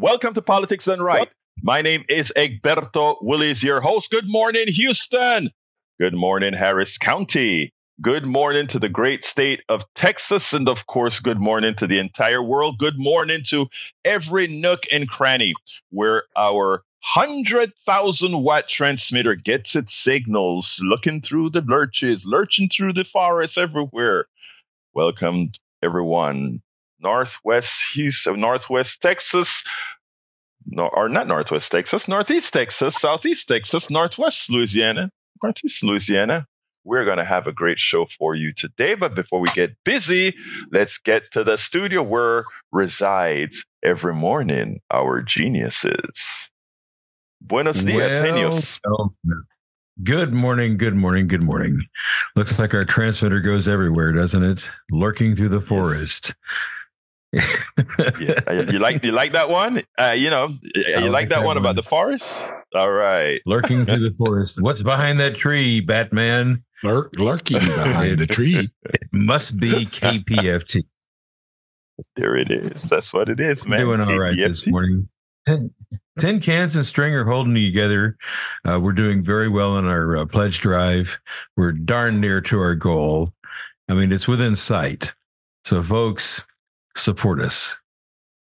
Welcome to Politics Done Right. My name is Egberto Willies, your host. Good morning, Houston. Good morning, Harris County. Good morning to the great state of Texas. And of course, good morning to the entire world. Good morning to every nook and cranny where our 100,000 watt transmitter gets its signals, looking through the lurches, lurching through the forest everywhere. Welcome, everyone. Northwest Houston, Northwest Texas, no, or not Northwest Texas, Northeast Texas, Southeast Texas, Northwest Louisiana, Northeast Louisiana, we're going to have a great show for you today. But before we get busy, let's get to the studio where resides every morning our geniuses. Buenos dias, well, genios. Good morning, good morning, good morning. Looks like our transmitter goes everywhere, doesn't it? Lurking through the forest. Yes. Yeah. You like you like that one? Uh, you know, you like, like that, that one, one about the forest? All right. Lurking through the forest. What's behind that tree, Batman? lurk, lurking behind the tree. It must be KPFT. There it is. That's what it is, man. Doing all right KPFT. this morning. Ten, tin cans and string are holding together. Uh, we're doing very well in our uh, pledge drive. We're darn near to our goal. I mean, it's within sight. So, folks, support us.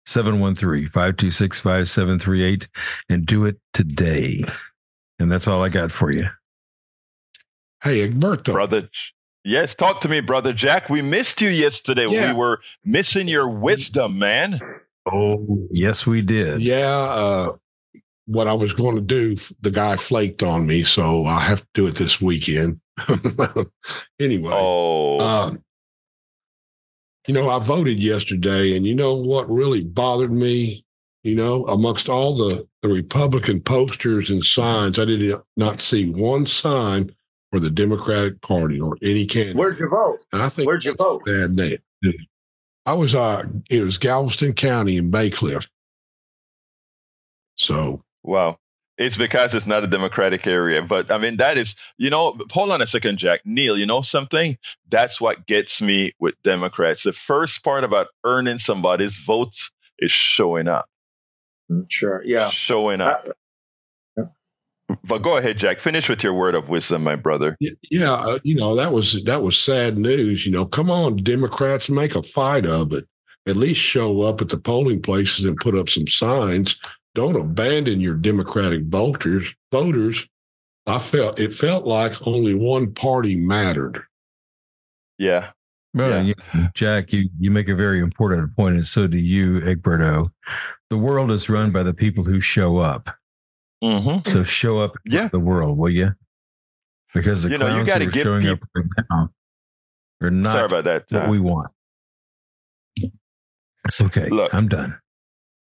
713 526 5738 and do it today. And that's all I got for you. Hey, Egberto. Brother, yes, talk to me, Brother Jack. We missed you yesterday. Yeah. We were missing your wisdom, man. Oh, yes, we did. Yeah. Uh, what I was going to do, the guy flaked on me, so I have to do it this weekend. anyway. Oh. Uh, you know, I voted yesterday, and you know what really bothered me? You know, amongst all the, the Republican posters and signs, I did not see one sign for the Democratic Party or any candidate. Where'd you vote? And I think where'd you vote? Bad day. I was uh it was Galveston County in Bacliff. So wow. It's because it's not a democratic area. But I mean, that is, you know, hold on a second, Jack. Neil, you know something? That's what gets me with Democrats. The first part about earning somebody's votes is showing up. Sure. Yeah. Showing up. But go ahead, Jack. Finish with your word of wisdom, my brother. Yeah, uh, you know that was that was sad news. You know, come on, Democrats, make a fight of it. At least show up at the polling places and put up some signs. Don't abandon your Democratic voters. Voters. I felt it felt like only one party mattered. Yeah. Well, yeah. You, Jack, you, you make a very important point, and so do you, Egberto. The world is run by the people who show up. Mm-hmm. So show up yeah. the world, will you? Because the you know you got to get showing people, up right now are not sorry about that. What we want. It's okay. Look, I'm done.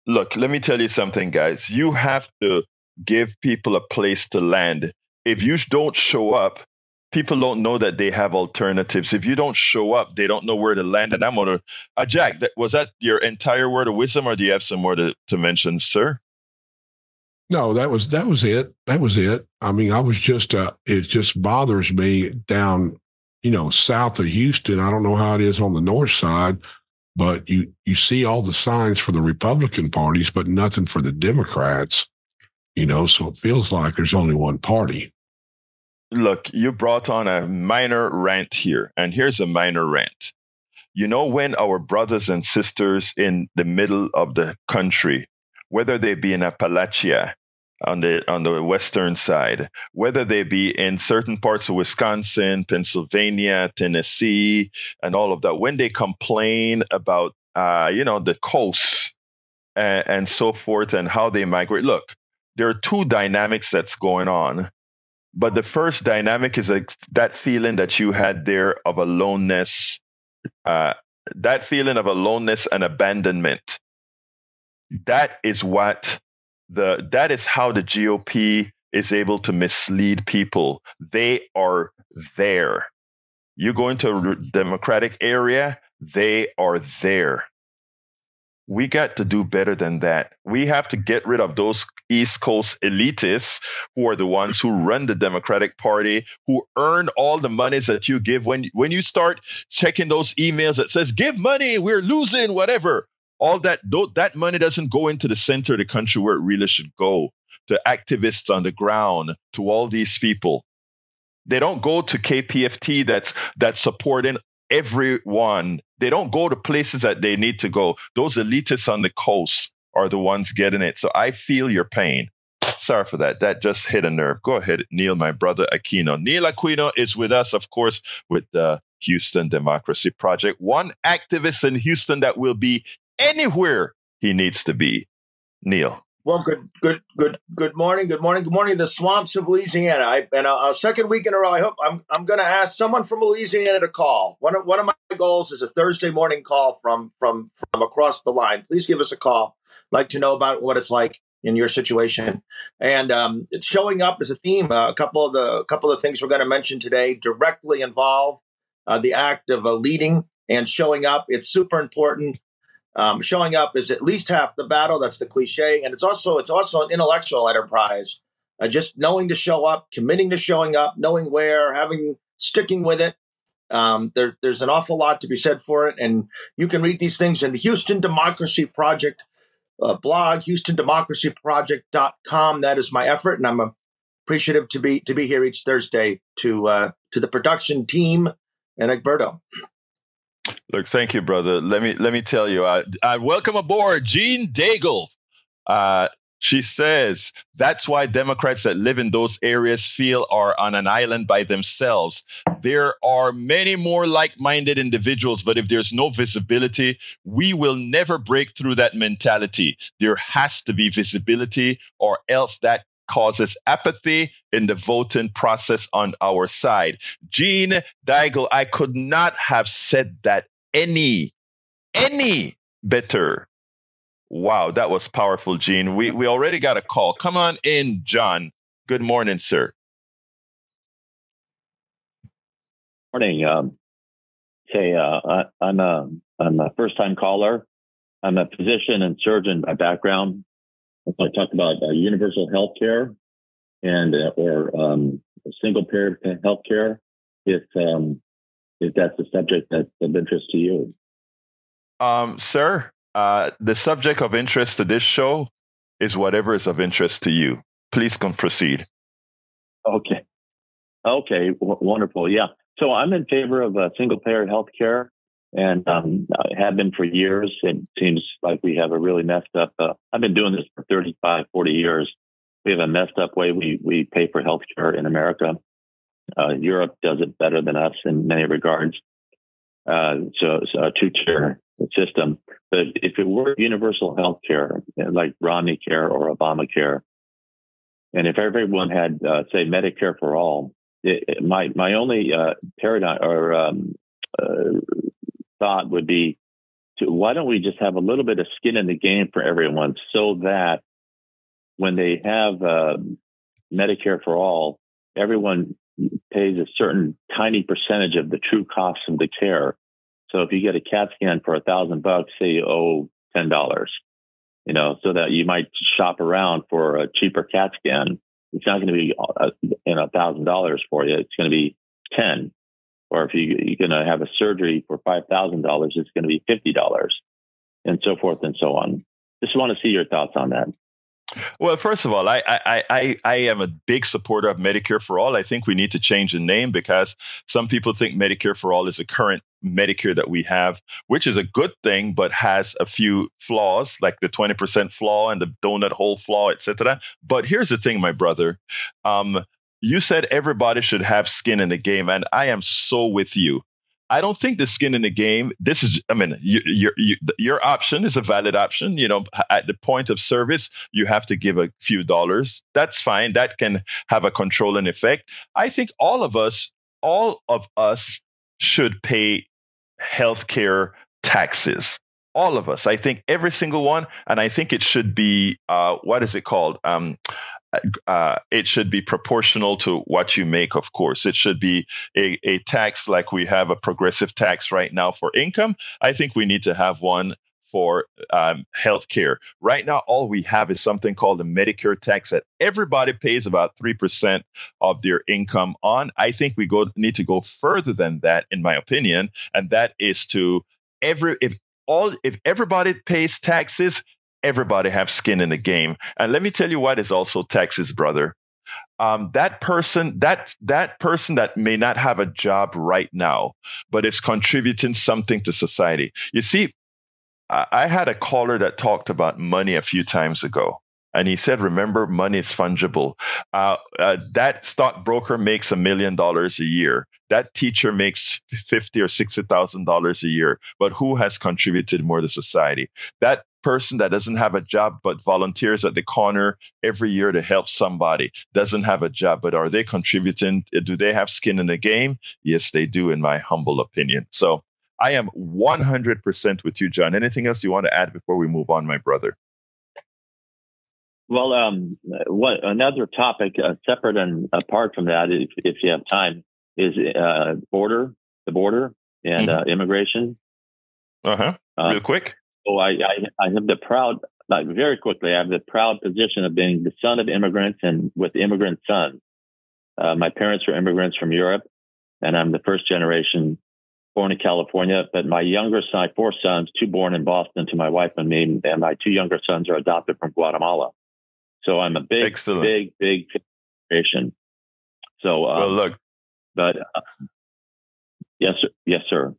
Look, let me tell you something, guys. You have to give people a place to land. If you don't show up, people don't know that they have alternatives. If you don't show up, they don't know where to land. And I'm gonna, uh, Jack, that, was that your entire word of wisdom, or do you have some more to, to mention, sir? No, that was that was it. That was it. I mean, I was just uh it just bothers me down, you know, south of Houston. I don't know how it is on the north side, but you you see all the signs for the Republican parties, but nothing for the Democrats. You know, so it feels like there's only one party. Look, you brought on a minor rant here, and here's a minor rant. You know, when our brothers and sisters in the middle of the country whether they be in Appalachia on the on the western side, whether they be in certain parts of Wisconsin, Pennsylvania, Tennessee, and all of that, when they complain about uh, you know the coasts and, and so forth and how they migrate, look, there are two dynamics that's going on. But the first dynamic is that feeling that you had there of aloneness, uh, that feeling of aloneness and abandonment that is what the that is how the GOP is able to mislead people. They are there. You go into a Democratic area, they are there. We got to do better than that. We have to get rid of those East Coast elitists who are the ones who run the Democratic Party, who earn all the monies that you give. When when you start checking those emails that says "Give money, we're losing," whatever All that that money doesn't go into the center of the country where it really should go to activists on the ground, to all these people. They don't go to KPFT that's that's supporting everyone. They don't go to places that they need to go. Those elitists on the coast are the ones getting it. So I feel your pain. Sorry for that. That just hit a nerve. Go ahead, Neil, my brother Aquino. Neil Aquino is with us, of course, with the Houston Democracy Project. One activist in Houston that will be anywhere he needs to be. Neil. Well, good, good, good, good morning. Good morning. Good morning. The swamps of Louisiana. I, and a, a second week in a row. I hope I'm, I'm going to ask someone from Louisiana to call. One of, one of my goals is a Thursday morning call from, from, from across the line. Please give us a call. Like to know about what it's like in your situation. And um, it's showing up as a theme. Uh, a couple of the, couple of things we're going to mention today directly involve uh, the act of uh, leading and showing up. It's super important. Um, showing up is at least half the battle. That's the cliche, and it's also it's also an intellectual enterprise. Uh, just knowing to show up, committing to showing up, knowing where, having sticking with it. Um, there, there's an awful lot to be said for it, and you can read these things in the Houston Democracy Project uh, blog, HoustonDemocracyProject.com. That is my effort, and I'm appreciative to be to be here each Thursday to uh, to the production team and Egberto. Look, thank you, brother. Let me let me tell you, I, I welcome aboard Jean Daigle. Uh, she says that's why Democrats that live in those areas feel are on an island by themselves. There are many more like-minded individuals, but if there's no visibility, we will never break through that mentality. There has to be visibility, or else that causes apathy in the voting process on our side. Gene Daigle, I could not have said that any, any better. Wow, that was powerful, Gene. We we already got a call. Come on in, John. Good morning, sir. Morning. Um, say, uh, I, am a I'm a first time caller. I'm a physician and surgeon by background. I talk about uh, universal health care and uh, or um, single payer health care. If um, if that's a subject that's of interest to you. Um, sir, uh, the subject of interest to this show is whatever is of interest to you. Please come proceed. Okay. Okay. W- wonderful. Yeah. So I'm in favor of a single payer health care and um, have been for years. It seems like we have a really messed up. Uh, I've been doing this for 35, 40 years. We have a messed up way we, we pay for healthcare in America. Uh, Europe does it better than us in many regards. Uh, so it's a two tier system. But if it were universal health care, like Romney Care or Obamacare, and if everyone had, uh, say, Medicare for all, it, it, my my only uh, paradigm or um, uh, thought would be, to, why don't we just have a little bit of skin in the game for everyone, so that when they have um, Medicare for all, everyone pays a certain tiny percentage of the true cost of the care. So if you get a CAT scan for a thousand bucks, say you owe ten dollars, you know, so that you might shop around for a cheaper CAT scan. It's not going to be uh, you know a thousand dollars for you. It's going to be ten. Or if you, you're going to have a surgery for five thousand dollars, it's going to be fifty dollars, and so forth and so on. Just want to see your thoughts on that. Well, first of all, I, I, I, I am a big supporter of Medicare for All. I think we need to change the name because some people think Medicare for All is the current Medicare that we have, which is a good thing, but has a few flaws, like the 20% flaw and the donut hole flaw, etc. But here's the thing, my brother. Um, you said everybody should have skin in the game, and I am so with you. I don't think the skin in the game. This is, I mean, you, your you, your option is a valid option. You know, at the point of service, you have to give a few dollars. That's fine. That can have a controlling effect. I think all of us, all of us, should pay healthcare taxes. All of us. I think every single one, and I think it should be uh, what is it called? Um, uh, it should be proportional to what you make, of course. It should be a, a tax like we have a progressive tax right now for income. I think we need to have one for um, healthcare. Right now, all we have is something called a Medicare tax that everybody pays about 3% of their income on. I think we go need to go further than that, in my opinion, and that is to every if all if everybody pays taxes, everybody have skin in the game. And let me tell you what is also taxes, brother. Um, that person, that that person that may not have a job right now, but is contributing something to society. You see, I, I had a caller that talked about money a few times ago. And he said, remember, money is fungible. Uh, uh, that stockbroker makes a million dollars a year. That teacher makes fifty or sixty thousand dollars a year. But who has contributed more to society? That person that doesn't have a job but volunteers at the corner every year to help somebody doesn't have a job, but are they contributing? Do they have skin in the game? Yes, they do, in my humble opinion. So I am 100% with you, John. Anything else you want to add before we move on, my brother? Well, um, what another topic uh, separate and apart from that, if, if you have time, is uh, border, the border, and mm-hmm. uh, immigration. Uh-huh. Uh, Real quick. So I, I, I have the proud, like very quickly, I have the proud position of being the son of immigrants and with immigrant sons. Uh, my parents were immigrants from Europe, and I'm the first generation born in California. But my younger son, I four sons, two born in Boston to my wife and me, and my two younger sons are adopted from Guatemala. So I'm a big, Excellent. big, big patient. So, um, well, look, but uh, yes, sir. Yes, sir.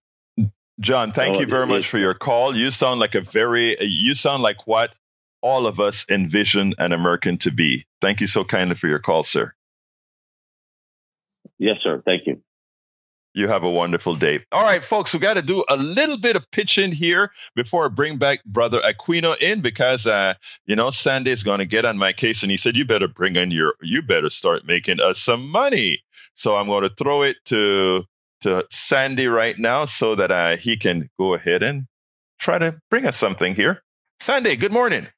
John, thank so you very it, much for your call. You sound like a very, you sound like what all of us envision an American to be. Thank you so kindly for your call, sir. Yes, sir. Thank you. You have a wonderful day. All right, folks, we got to do a little bit of pitching here before I bring back Brother Aquino in because, uh, you know, Sandy's going to get on my case and he said, you better bring in your, you better start making us some money. So I'm going to throw it to, to Sandy right now so that uh, he can go ahead and try to bring us something here. Sandy, good morning.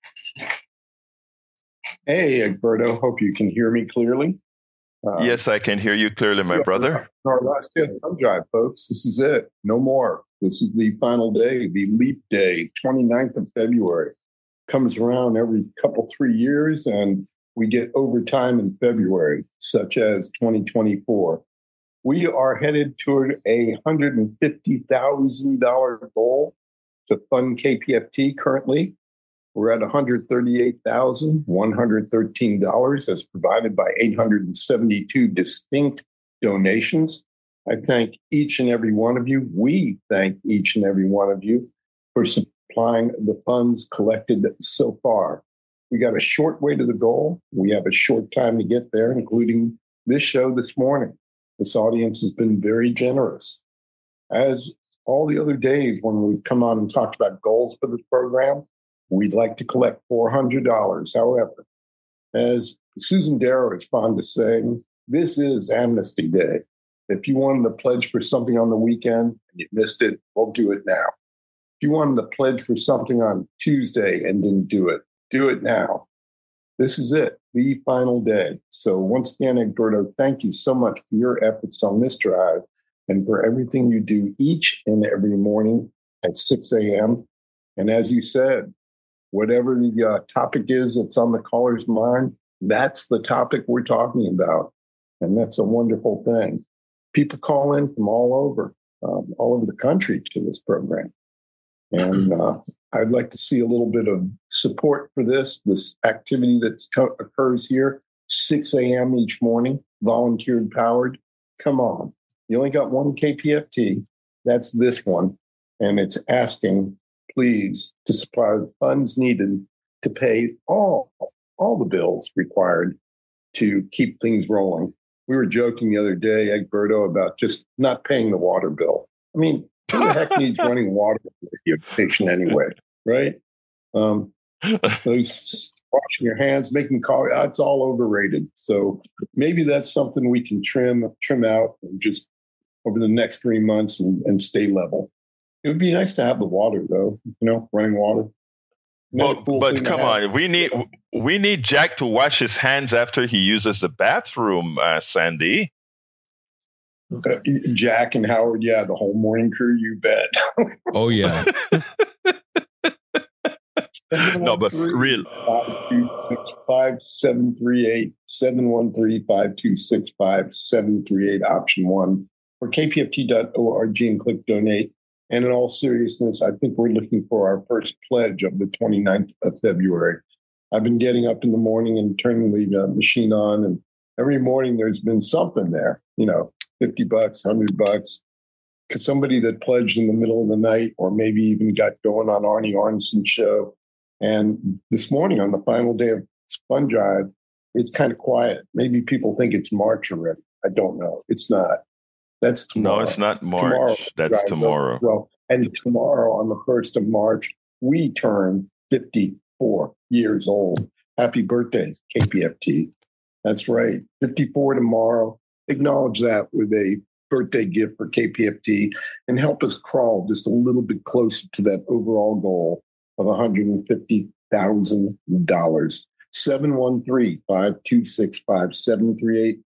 Hey, Egberto. Hope you can hear me clearly. Uh, yes, I can hear you clearly, my brother. Our last thumb drive, folks. This is it. No more. This is the final day, the leap day, 29th of February. Comes around every couple, three years, and we get overtime in February, such as 2024. We are headed toward a $150,000 goal to fund KPFT currently. We're at $138,113 as provided by 872 distinct donations. I thank each and every one of you. We thank each and every one of you for supplying the funds collected so far. We got a short way to the goal. We have a short time to get there, including this show this morning. This audience has been very generous. As all the other days when we've come on and talked about goals for this program, We'd like to collect $400. However, as Susan Darrow is fond of saying, this is Amnesty Day. If you wanted to pledge for something on the weekend and you missed it, we'll do it now. If you wanted to pledge for something on Tuesday and didn't do it, do it now. This is it, the final day. So, once again, Egberto, thank you so much for your efforts on this drive and for everything you do each and every morning at 6 a.m. And as you said, whatever the uh, topic is that's on the caller's mind, that's the topic we're talking about. And that's a wonderful thing. People call in from all over, um, all over the country to this program. And uh, I'd like to see a little bit of support for this, this activity that co- occurs here, 6 a.m. each morning, volunteer powered. Come on. You only got one KPFT. That's this one. And it's asking please, to supply the funds needed to pay all all the bills required to keep things rolling. We were joking the other day, Egberto, about just not paying the water bill. I mean, who the heck needs running water at your station anyway, right? Um, washing your hands, making coffee, it's all overrated. So maybe that's something we can trim trim out and just over the next three months and, and stay level. It would be nice to have the water, though. You know, running water. But, cool but come on, we need we need Jack to wash his hands after he uses the bathroom, uh, Sandy. Uh, Jack and Howard, yeah, the whole morning crew, you bet. oh yeah. no, but real. Five seven three eight seven one three five two six five seven three eight option one or kpft.org and click donate And in all seriousness, I think we're looking for our first pledge of the 29th of February. I've been getting up in the morning and turning the uh, machine on, and every morning there's been something there, you know, 50 bucks, 100 bucks. Because somebody that pledged in the middle of the night, or maybe even got going on Arnie Arnson's show. And this morning on the final day of Fund Drive, it's kind of quiet. Maybe people think it's March already. I don't know. It's not. That's tomorrow. No, it's not March. Tomorrow, That's tomorrow. Well, and tomorrow on the 1st of March, we turn 54 years old. Happy birthday, KPFT. That's right. 54 tomorrow. Acknowledge that with a birthday gift for KPFT and help us crawl just a little bit closer to that overall goal of $150,000. 713 526 5738,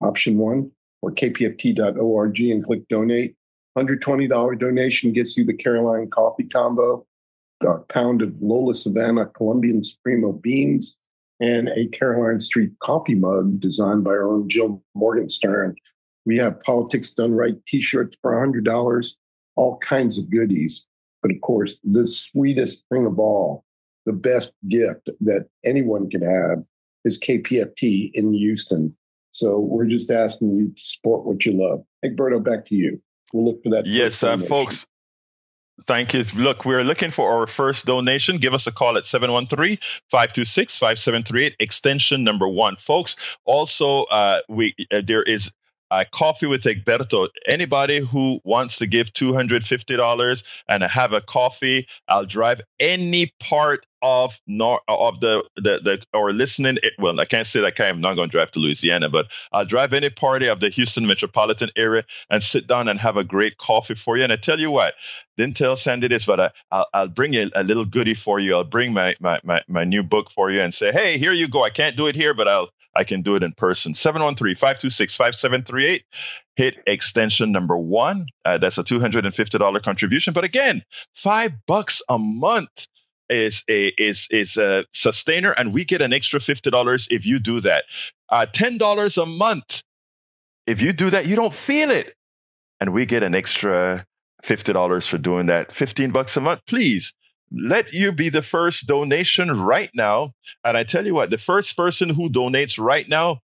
option one, or kpft.org and click donate. $120 donation gets you the Caroline coffee combo, a pound of Lola Savannah Colombian Supremo beans, and a Caroline Street coffee mug designed by our own Jill Morgenstern. We have Politics Done Right t shirts for $100, all kinds of goodies. But of course, the sweetest thing of all, the best gift that anyone can have is KPFT in Houston. So we're just asking you to support what you love. Egberto, back to you. We'll look for that. Yes, uh, folks. Thank you. Look, we're looking for our first donation. Give us a call at 713 526 5738, extension number one. Folks, also, uh, we uh, there is uh, coffee with Egberto. Anybody who wants to give $250 and have a coffee, I'll drive any part of nor- of the, the the or listening. Well, I can't say that I'm not going to drive to Louisiana, but I'll drive any party of the Houston metropolitan area and sit down and have a great coffee for you. And I tell you what, didn't tell Sandy this, but I, will I'll bring you a little goodie for you. I'll bring my, my my my new book for you and say, hey, here you go. I can't do it here, but I'll I can do it in person. 713-526-5738. Hit extension number one. Uh, that's a $250 contribution. But again, five bucks a month is a is is a sustainer, and we get an extra fifty dollars if you do that. Uh, Ten dollars a month. If you do that, you don't feel it, and we get an extra fifty dollars for doing that. Fifteen bucks a month, please. Let you be the first donation right now. And I tell you what, the first person who donates right now,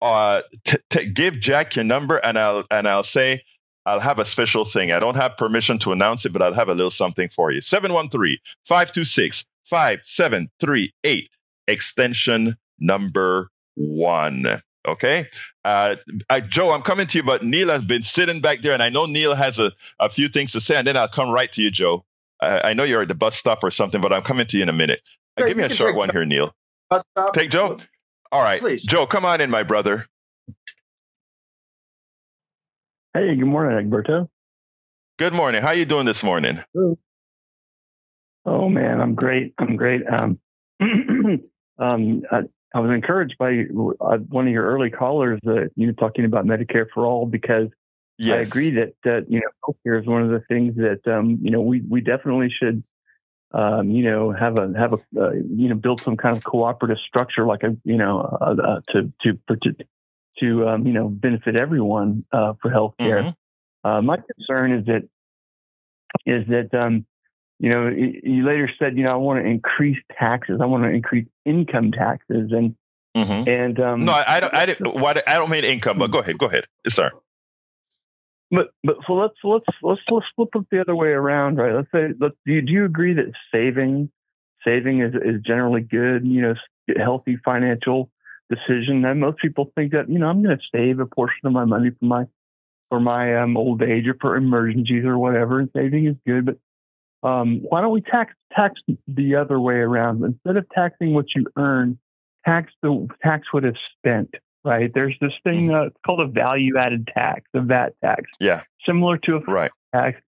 uh, t- t- give Jack your number, and I'll and I'll say I'll have a special thing. I don't have permission to announce it, but I'll have a little something for you. 713 526 5738, extension number one. Okay. Uh, uh, Joe, I'm coming to you, but Neil has been sitting back there, and I know Neil has a, a few things to say, and then I'll come right to you, Joe. I, I know you're at the bus stop or something, but I'm coming to you in a minute. Uh, give me a short one here, Neil. Take Joe. All right. Please. Joe, come on in, my brother. Hey, good morning, Egberto. Good morning. How you doing this morning? Oh man, I'm great. I'm great. Um, um, I, I, was encouraged by uh, one of your early callers that you were talking about Medicare for all because yes. I agree that that you know healthcare is one of the things that um, you know we we definitely should um, you know have a have a uh, you know build some kind of cooperative structure like a you know uh, uh to to to um, you know benefit everyone uh, for healthcare. Mm-hmm. Uh, my concern is that is that um, you know you later said you know I want to increase taxes. I want to increase income taxes and mm-hmm. and um, no, I, I don't. I don't. What, I don't mean income, but go ahead. Go ahead. Sorry. But but so let's let's let's let's flip it the other way around, right? Let's say let do you, do you agree that saving saving is is generally good? You know, healthy financial decision. And most people think that, you know, I'm going to save a portion of my money for my, for my um, old age or for emergencies or whatever. And saving is good, but um, why don't we tax tax the other way around? Instead of taxing what you earn, tax the tax what is spent. Right? There's this thing mm-hmm. uh, it's called a value added tax, a VAT tax. Yeah. Similar to a right. tax,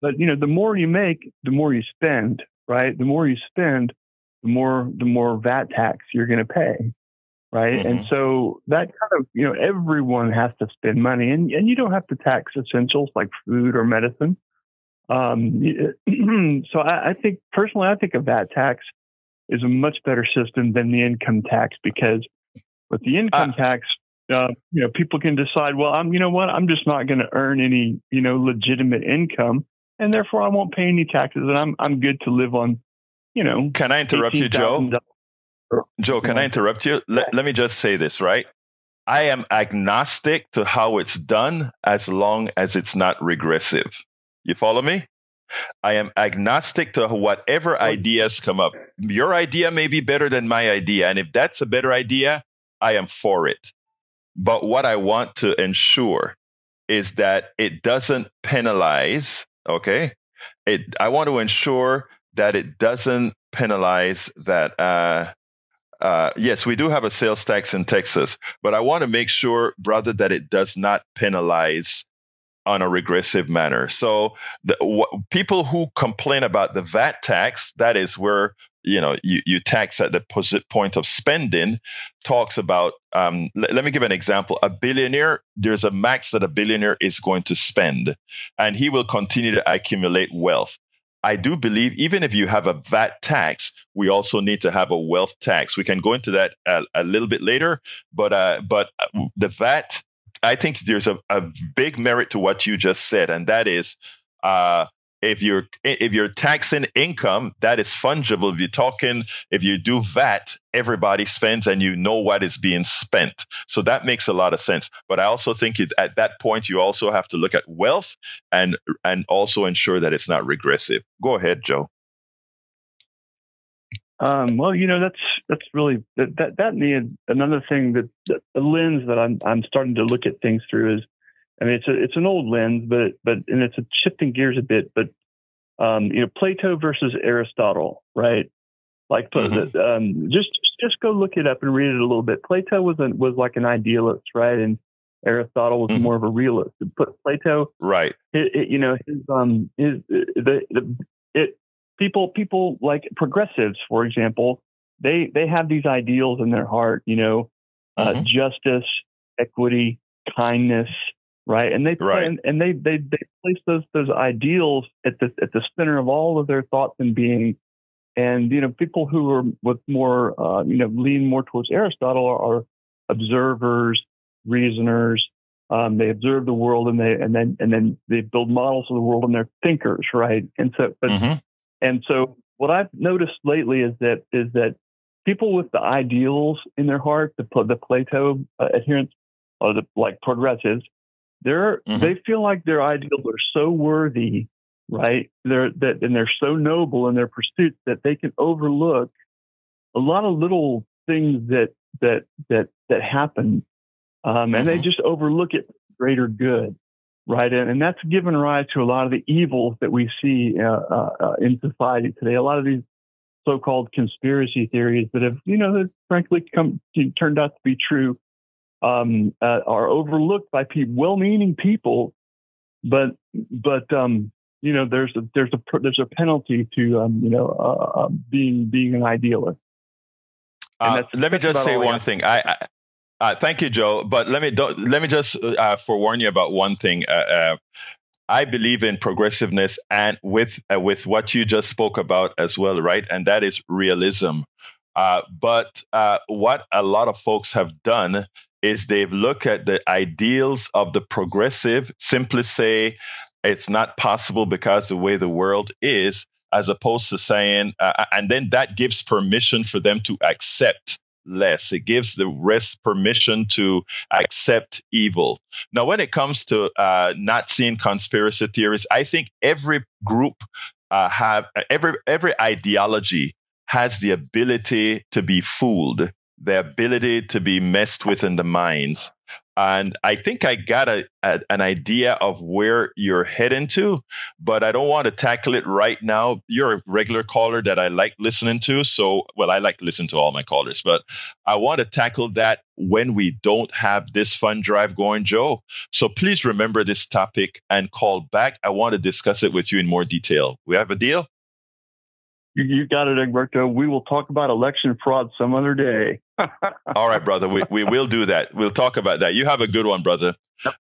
but you know, the more you make, the more you spend. Right? The more you spend, the more the more VAT tax you're going to pay right? Mm-hmm. And so that kind of, you know, everyone has to spend money, and, and you don't have to tax essentials like food or medicine. Um, so I, I, think personally, I think a VAT tax is a much better system than the income tax because with the income uh, tax, uh, you know, people can decide, well, I'm, you know what, I'm just not going to earn any, you know, legitimate income, and therefore I won't pay any taxes, and I'm I'm good to live on, you know. Can I interrupt you, Joe? Joe, can I interrupt you? Let, let me just say this, right? I am agnostic to how it's done as long as it's not regressive. You follow me? I am agnostic to whatever ideas come up. Your idea may be better than my idea. And if that's a better idea, I am for it. But what I want to ensure is that it doesn't penalize, okay? It, I want to ensure that it doesn't penalize that, uh, uh, yes, we do have a sales tax in Texas, but I want to make sure, brother, that it does not penalize on a regressive manner. So the, people who complain about the VAT tax, that is where you know you, you tax at the point of spending, talks about. Um, l- let me give an example. A billionaire, there's a max that a billionaire is going to spend, and he will continue to accumulate wealth. I do believe even if you have a VAT tax, we also need to have a wealth tax. We can go into that a, a little bit later, but uh, but uh, the VAT I think there's a, a big merit to what you just said, and that is uh, if you're if you're taxing income, that is fungible. If you're talking, if you do VAT, everybody spends, and you know what is being spent. So that makes a lot of sense. But I also think it, at that point, you also have to look at wealth and and also ensure that it's not regressive. Go ahead, Joe. Um, well, you know, that's that's really that that, that and another thing that, that, the lens that I'm I'm starting to look at things through is, I mean, it's a it's an old lens, but but and it's a shifting gears a bit, but um, you know, Plato versus Aristotle, right? Like, mm-hmm. um, just just go look it up and read it a little bit. Plato was an, was like an idealist, right? And Aristotle was mm-hmm. more of a realist. But Plato, right? It, it, you know, his um, his the, the it people people like progressives, for example, they they have these ideals in their heart, you know, uh, mm-hmm. justice, equity, kindness, right? And they right. and, and they, they they place those those ideals at the at the center of all of their thoughts and being. And you know, people who are with more uh, you know lean more towards Aristotle are, are observers, reasoners. Um, they observe the world and they and then and then they build models of the world and they're thinkers, right? And so, but mm-hmm. And so what I've noticed lately is that is that people with the ideals in their heart, the the Plato uh, adherents, or the like progressives, they're mm-hmm. they feel like their ideals are so worthy, right? They're that and they're so noble in their pursuits that they can overlook a lot of little things that that that that happen, um, and mm-hmm. they just overlook it greater good right? And, and that's given rise to a lot of the evils that we see uh, uh, uh, in society today. A lot of these so-called conspiracy theories that have, you know, frankly come turned out to be true, um, uh, are overlooked by people, well-meaning people, but but um, you know, there's a there's a there's a penalty to um, you know uh, uh, being being an idealist. let me just say one thing. I, I uh, thank you, Joe. But let me let me just uh, forewarn you about one thing. Uh, uh, I believe in progressiveness, and with uh, with what you just spoke about as well, right? And that is realism. Uh, but what a lot of folks have done is they've looked at the ideals of the progressive, simply say it's not possible because the way the world is, as opposed to saying, and then that gives permission for them to accept less. It gives the rest permission to accept evil. Now, when it comes to uh, not seeing conspiracy theories, I think every group uh, have every every ideology has the ability to be fooled, the ability to be messed with in the minds. And I think I got a, a, an idea of where you're heading to, but I don't want to tackle it right now. You're a regular caller that I like listening to. So, well, I like to listen to all my callers, but I want to tackle that when we don't have this fund drive going, Joe. So please remember this topic and call back. I want to discuss it with you in more detail. We have a deal? You, got it, Egberto. We will talk about election fraud some other day. All right, brother. We, we will do that. We'll talk about that. You have a good one, brother.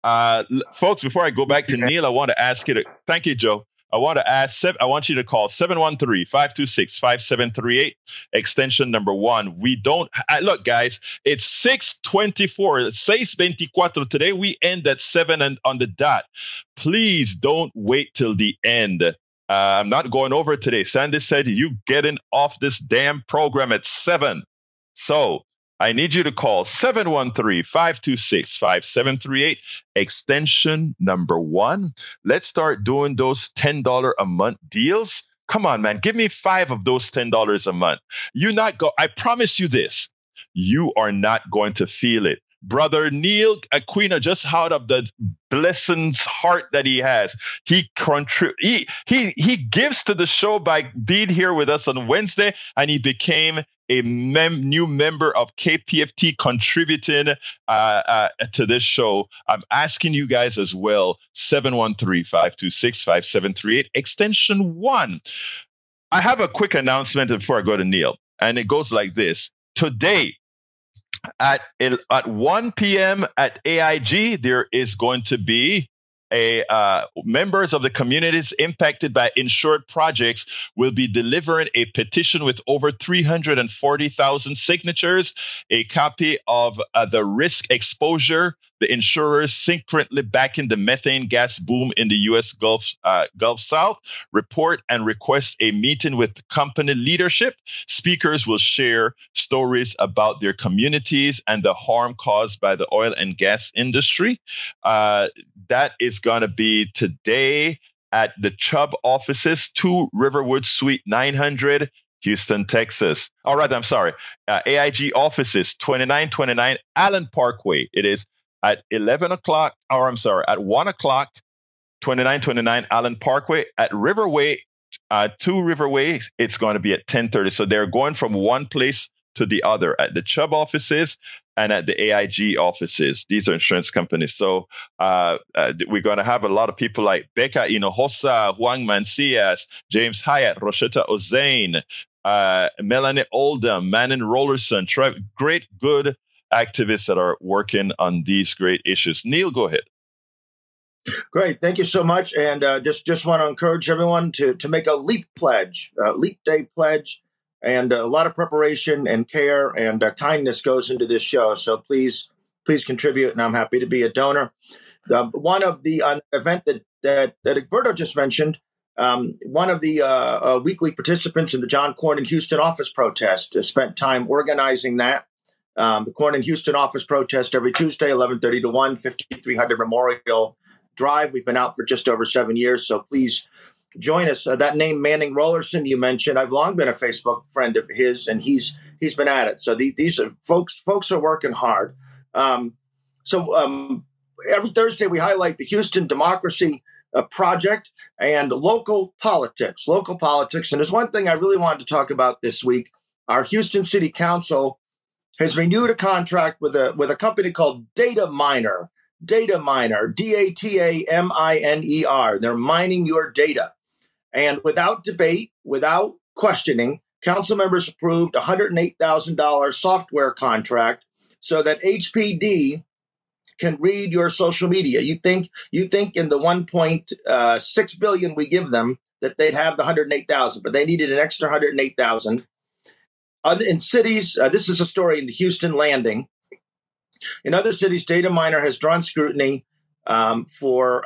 Uh, folks, before I go back to Neil, I want to ask you to thank you, Joe. I want to ask, I want you to call 713-526-5738, extension number one. We don't, look, guys, it's 624, 624 today. We end at seven and on the dot. Please don't wait till the end. Uh, I'm not going over today. Sandy said you getting off this damn program at seven. So I need you to call 713-526-5738, extension number one. Let's start doing those $10 a month deals. Come on, man. Give me five of those $10 a month. You not go. I promise you this. You are not going to feel it. Brother Neil Aquino, just out of the blessings heart that he has, he contrib- he he he gives to the show by being here with us on Wednesday, and he became a mem- new member of KPFT contributing uh, uh, to this show. I'm asking you guys as well 713 526 5738, extension one. I have a quick announcement before I go to Neil, and it goes like this. Today, at, at 1 p.m. at AIG, there is going to be a uh, members of the communities impacted by insured projects will be delivering a petition with over 340,000 signatures, a copy of uh, the risk exposure the insurers secretly backing the methane gas boom in the U.S. Gulf uh, Gulf South report and request a meeting with company leadership. Speakers will share stories about their communities and the harm caused by the oil and gas industry. Uh, that is going to be today at the Chubb offices, 2 Riverwood Suite 900, Houston, Texas. All right, I'm sorry. Uh, AIG offices, 2929 Allen Parkway. It is at 11 o'clock, or I'm sorry, at 1 o'clock, 2929 Allen Parkway. At Riverway, uh, 2 Riverway, it's going to be at 1030. So they're going from one place to the other at the Chubb offices and at the AIG offices. These are insurance companies. So uh, uh, we're going to have a lot of people like Becca Hinojosa, Juan Mancias, James Hiatt, Roishetta Ozane, uh, Melanie Oldham, Manning Rollerson, great, good activists that are working on these great issues. Neil, go ahead. Great, thank you so much, and uh, just just want to encourage everyone to to make a leap pledge, leap day pledge, and a lot of preparation and care and uh, kindness goes into this show. So please, please contribute, and I'm happy to be a donor. One of the uh, event that that that Egberto just mentioned, um, one of the uh, uh, weekly participants in the John Corn Cornyn Houston office protest spent time organizing that um, the Cornyn Houston office protest every Tuesday, 1130 to 1, 5300 Memorial Drive. We've been out for just over seven years, so please join us. Uh, that name, Manning Rollerson, you mentioned, I've long been a Facebook friend of his, and he's he's been at it. So the, these are folks folks are working hard. Um, so um, every Thursday we highlight the Houston Democracy uh, Project and local politics. Local politics, and there's one thing I really wanted to talk about this week. Our Houston City Council has renewed a contract with a with a company called Data Miner. Data Miner, D A T A M I N E R. They're mining your data. And without debate, without questioning, council members approved a $108,000 software contract so that HPD can read your social media. You think you think in the 1.6 uh, we give them that they'd have the 108,000, but they needed an extra 108,000 in cities, uh, this is a story in the Houston Landing. In other cities, Data Miner has drawn scrutiny um, for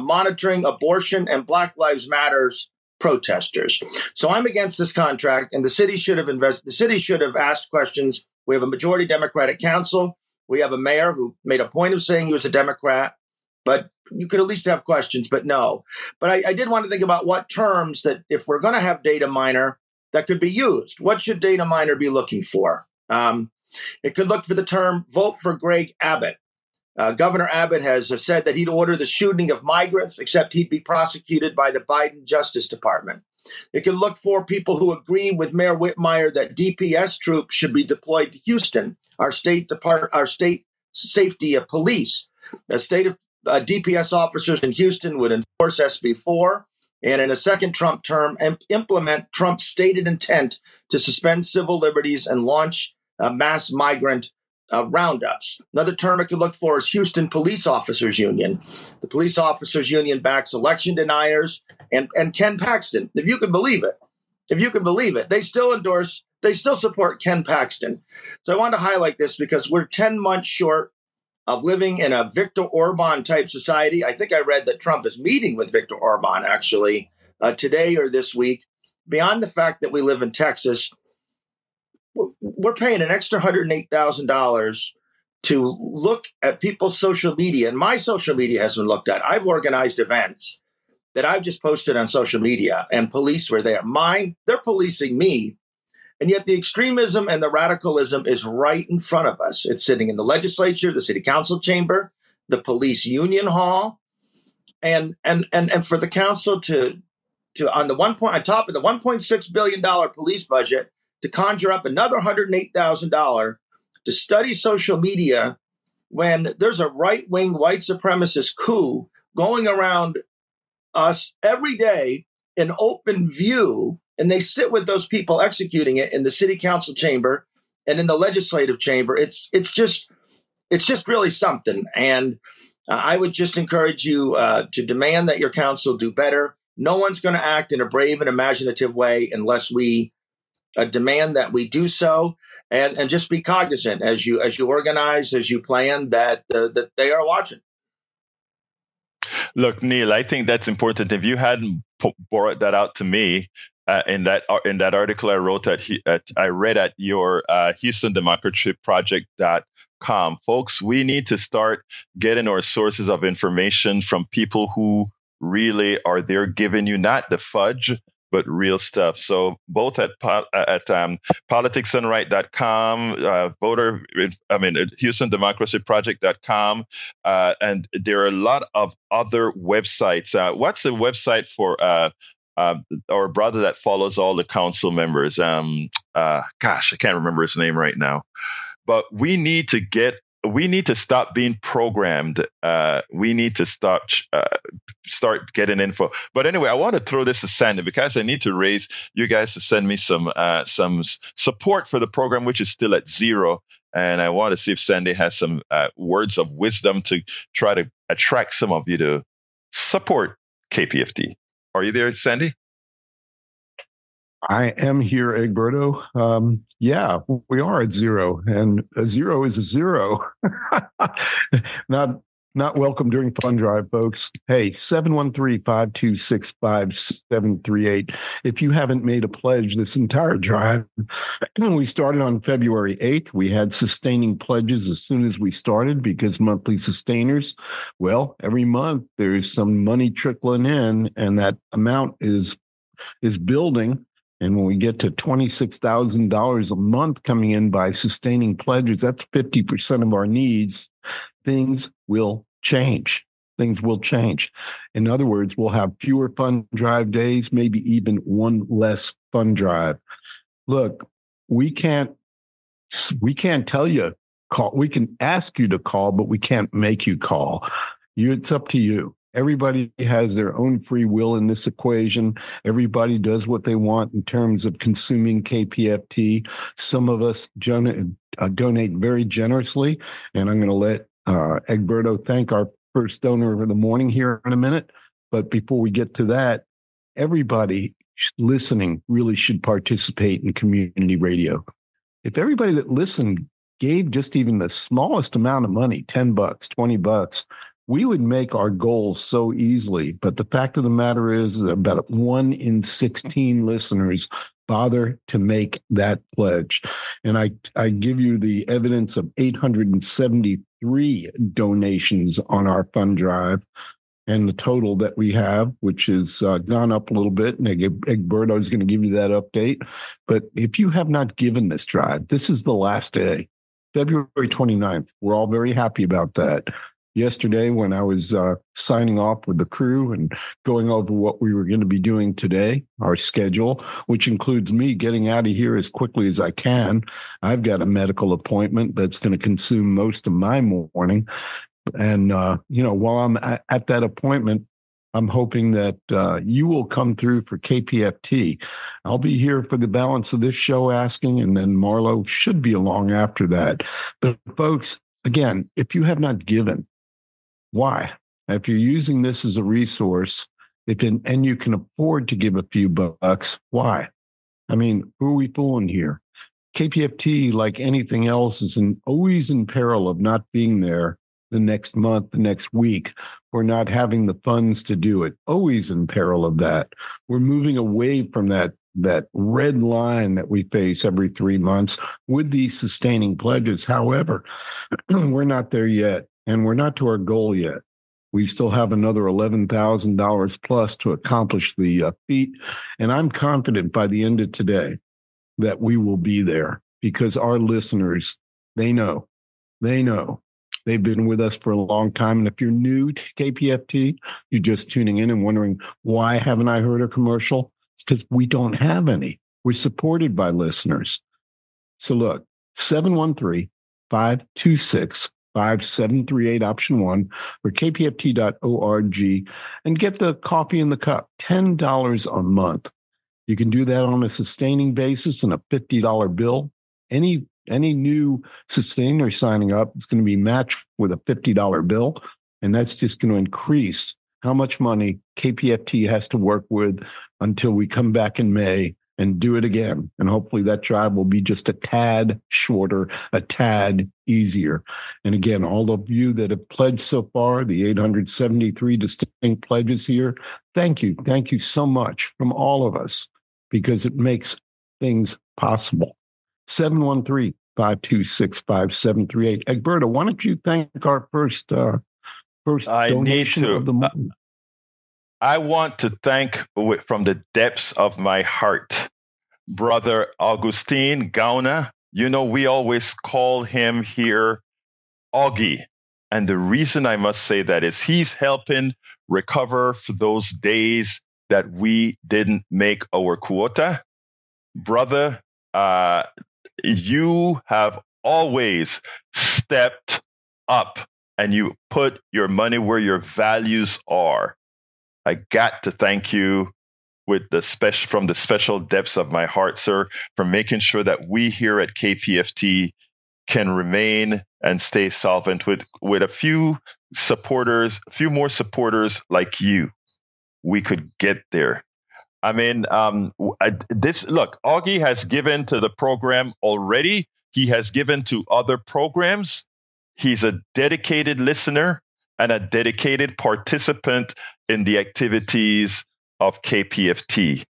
monitoring abortion and Black Lives Matters protesters. So I'm against this contract, and the city should have invested. The city should have asked questions. We have a majority Democratic council. We have a mayor who made a point of saying he was a Democrat, but you could at least have questions. But no. But I, I did want to think about what terms that if we're going to have Data Miner that could be used. What should data miner be looking for? Um, it could look for the term vote for Greg Abbott. Uh, Governor Abbott has said that he'd order the shooting of migrants, except he'd be prosecuted by the Biden Justice Department. It could look for people who agree with Mayor Whitmire that DPS troops should be deployed to Houston, our state depart, our state safety police. The state of uh, DPS officers in Houston would enforce SB 4 and in a second Trump term, implement Trump's stated intent to suspend civil liberties and launch a mass migrant uh, roundups. Another term I could look for is Houston Police Officers Union. The Police Officers Union backs election deniers and, and Ken Paxton. If you can believe it, if you can believe it, they still endorse, they still support Ken Paxton. So I want to highlight this because we're 10 months short of living in a Viktor Orban type society. I think I read that Trump is meeting with Viktor Orban actually uh, today or this week. Beyond the fact that we live in Texas, we're paying an extra $108,000 to look at people's social media. And my social media has been looked at. I've organized events that I've just posted on social media, and police were there. Mine, they're policing me. And yet the extremism and the radicalism is right in front of us. It's sitting in the legislature, the city council chamber, the police union hall. And and and and for the council to to on the one point on top of the 1.6 billion dollar police budget to conjure up another $108,000 to study social media when there's a right wing white supremacist coup going around us every day in open view. And they sit with those people executing it in the city council chamber and in the legislative chamber. It's, it's just, it's just really something. And uh, I would just encourage you uh, to demand that your council do better. No one's going to act in a brave and imaginative way unless we uh, demand that we do so, and and just be cognizant as you as you organize, as you plan that uh, that they are watching. Look, Neil, I think that's important. If you hadn't brought that out to me, uh, in that in that article I wrote at, at I read at your uh, Houston Democracy. Folks, we need to start getting our sources of information from people who really are there giving you not the fudge, but real stuff. So both at at um, politicsdoneright.com, uh, voter, I mean, Houston Democracy Project.com, uh, and there are a lot of other websites. Uh, what's the website for uh, uh, our brother that follows all the council members? Um, uh, gosh, I can't remember his name right now. But we need to get we need to stop being programmed. Uh, we need to stop uh, start getting info. But anyway, I want to throw this to Sandy because I need to raise you guys to send me some uh, some support for the program, which is still at zero. And I want to see if Sandy has some uh, words of wisdom to try to attract some of you to support KPFT. Are you there, Sandy? I am here, Egberto. Um, yeah, we are at zero, and a zero is a zero. not not welcome during fund drive, folks. Hey, 713-526-5738. If you haven't made a pledge this entire drive, we started on February 8th. We had sustaining pledges as soon as we started because monthly sustainers, well, every month there's some money trickling in, and that amount is is building and when we get to $26,000 a month coming in by sustaining pledges, that's 50% of our needs. Things will change. Things will change. In other words, we'll have fewer fund drive days, maybe even one less fund drive. Look, we can't we can't tell you call. We can ask you to call, but we can't make you call. You, it's up to you. Everybody has their own free will in this equation. Everybody does what they want in terms of consuming KPFT. Some of us uh, donate very generously, and I'm going to let uh, Egberto thank our first donor of the morning here in a minute. But before we get to that, everybody listening really should participate in community radio. If everybody that listened gave just even the smallest amount of money 10 bucks, 20 bucks we would make our goals so easily. But the fact of the matter is, about one in 16 listeners bother to make that pledge. And I, I give you the evidence of 873 donations on our fund drive and the total that we have, which has uh, gone up a little bit. And Egberto is going to give you that update. But if you have not given this drive, this is the last day, February 29th. We're all very happy about that yesterday when I was uh, signing off with the crew and going over what we were going to be doing today, our schedule, which includes me getting out of here as quickly as I can. I've got a medical appointment that's going to consume most of my morning. And, uh, you know, while I'm at, at that appointment, I'm hoping that uh, you will come through for KPFT. I'll be here for the balance of this show asking, and then Marlo should be along after that. But, folks, again, if you have not given, why? If you're using this as a resource, if in, and you can afford to give a few bucks, why? I mean, who are we fooling here? KPFT, like anything else, is in, always in peril of not being there the next month, the next week, or not having the funds to do it. Always in peril of that. We're moving away from that that red line that we face every three months with these sustaining pledges. However, we're not there yet, and we're not to our goal yet. We still have another $11,000 plus to accomplish the uh, feat. And I'm confident by the end of today that we will be there because our listeners, they know, they know They've been with us for a long time. And if you're new to KPFT, you're just tuning in and wondering, why haven't I heard a commercial? It's because we don't have any. We're supported by listeners. So look, 713 526 5738 option one or kpft.org and get the coffee in the cup, $10 a month. You can do that on a sustaining basis and a $50 bill. Any any new sustainer signing up is going to be matched with a $50 bill. And that's just going to increase how much money KPFT has to work with until we come back in May and do it again. And hopefully that drive will be just a tad shorter, a tad easier. And again, all of you that have pledged so far, the 873 distinct pledges here, thank you. Thank you so much from all of us because it makes things possible. 713 526 5738. Egberto, why don't you thank our first uh, first I donation need to. of the month? I want to thank from the depths of my heart, brother Augustine Gauna. You know, we always call him here Augie. And the reason I must say that is he's helping recover for those days that we didn't make our quota. Brother, uh, you have always stepped up and you put your money where your values are. I got to thank you with the special from the special depths of my heart, sir, for making sure that we here at KPFT can remain and stay solvent with with a few supporters, a few more supporters like you. We could get there. I mean, um, I, this look, Augie has given to the program already. He has given to other programs. He's a dedicated listener and a dedicated participant in the activities of KPFT.